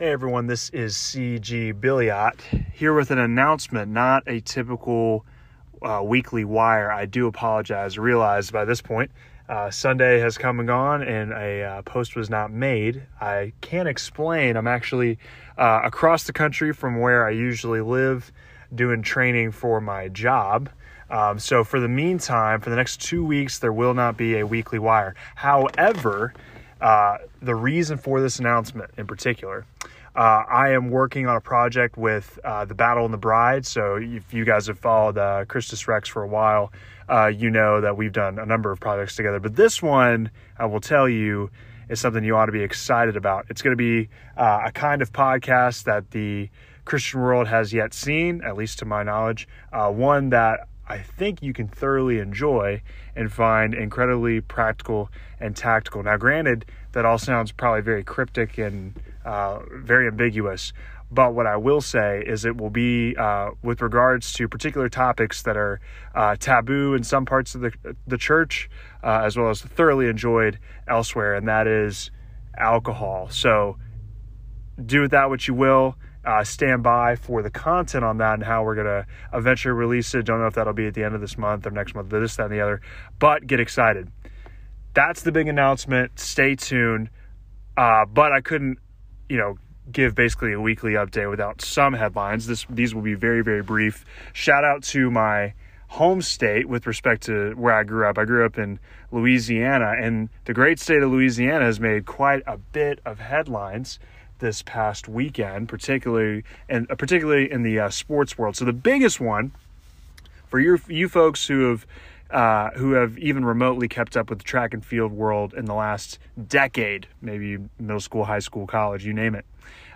Hey everyone, this is CG Billiot here with an announcement, not a typical uh, weekly wire. I do apologize. Realized by this point uh, Sunday has come and gone and a uh, post was not made. I can't explain. I'm actually uh, across the country from where I usually live doing training for my job. Um, so for the meantime, for the next two weeks, there will not be a weekly wire. However, uh, the reason for this announcement in particular. Uh, I am working on a project with uh, the Battle and the Bride. So, if you guys have followed uh, Christus Rex for a while, uh, you know that we've done a number of projects together. But this one, I will tell you, is something you ought to be excited about. It's going to be uh, a kind of podcast that the Christian world has yet seen, at least to my knowledge. Uh, one that I think you can thoroughly enjoy and find incredibly practical and tactical. Now, granted, that all sounds probably very cryptic and uh, very ambiguous, but what I will say is it will be uh, with regards to particular topics that are uh, taboo in some parts of the, the church, uh, as well as thoroughly enjoyed elsewhere, and that is alcohol. So, do with that what you will uh, stand by for the content on that and how we're going to eventually release it. Don't know if that'll be at the end of this month or next month, this, that, and the other, but get excited. That's the big announcement. Stay tuned. Uh, but I couldn't, you know, give basically a weekly update without some headlines. This these will be very very brief. Shout out to my home state with respect to where I grew up. I grew up in Louisiana, and the great state of Louisiana has made quite a bit of headlines this past weekend, particularly and particularly in the uh, sports world. So the biggest one for your you folks who have uh, who have even remotely kept up with the track and field world in the last decade, maybe middle school, high school, college, you name it.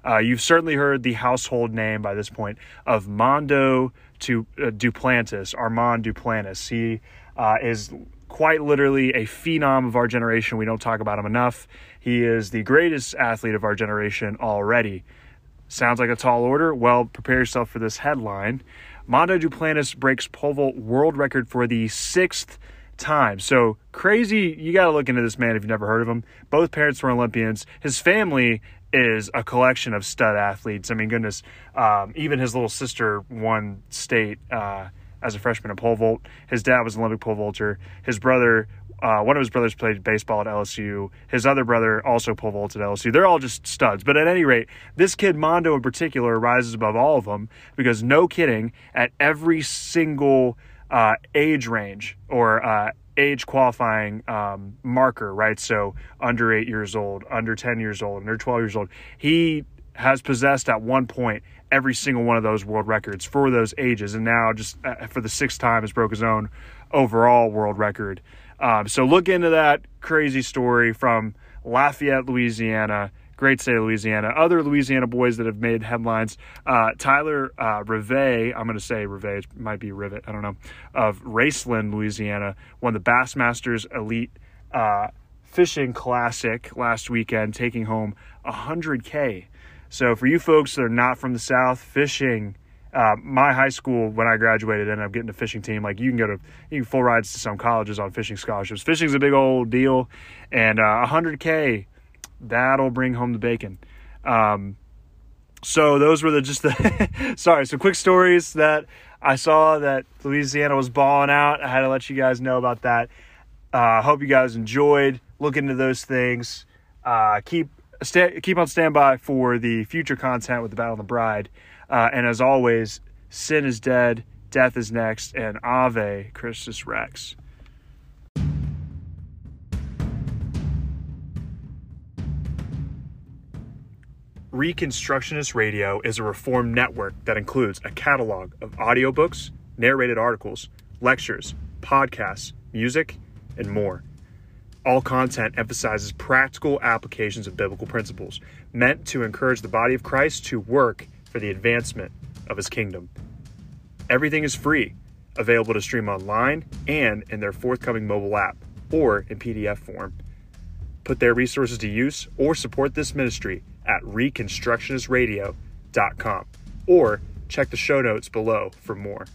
Uh, you've certainly heard the household name by this point of Mondo to uh, Duplantis, Armand Duplantis. He uh, is quite literally a phenom of our generation. We don't talk about him enough. He is the greatest athlete of our generation already. Sounds like a tall order? Well, prepare yourself for this headline. Mondo Duplantis breaks pole vault world record for the sixth time. So crazy. You got to look into this man if you've never heard of him. Both parents were Olympians. His family is a collection of stud athletes. I mean, goodness, um, even his little sister won state. Uh, as a freshman in pole vault. His dad was an Olympic pole vaulter. His brother, uh, one of his brothers played baseball at LSU. His other brother also pole vaulted at LSU. They're all just studs. But at any rate, this kid Mondo in particular rises above all of them because no kidding, at every single uh, age range or uh, age qualifying um, marker, right? So under eight years old, under 10 years old, under 12 years old, he has possessed at one point every single one of those world records for those ages, and now just uh, for the sixth time has broke his own overall world record. Um, so look into that crazy story from Lafayette, Louisiana. Great state of Louisiana. Other Louisiana boys that have made headlines. Uh, Tyler uh, Rivet, I'm going to say Rivet, it might be Rivet, I don't know, of Raceland, Louisiana, won the Bassmasters Elite uh, Fishing Classic last weekend, taking home 100K so for you folks that are not from the South, fishing. Uh, my high school when I graduated ended up getting a fishing team. Like you can go to you can full rides to some colleges on fishing scholarships. Fishing's a big old deal, and uh, 100k that'll bring home the bacon. Um, so those were the just the sorry some quick stories that I saw that Louisiana was balling out. I had to let you guys know about that. I uh, hope you guys enjoyed. Look into those things. Uh, keep stay, keep on standby for the future content with the Battle of the Bride. Uh, and as always, sin is dead, death is next, and Ave Christus Rex. Reconstructionist Radio is a reformed network that includes a catalog of audiobooks, narrated articles, lectures, podcasts, music, and more. All content emphasizes practical applications of biblical principles meant to encourage the body of Christ to work for the advancement of his kingdom. Everything is free, available to stream online and in their forthcoming mobile app or in PDF form. Put their resources to use or support this ministry at reconstructionistradio.com or check the show notes below for more.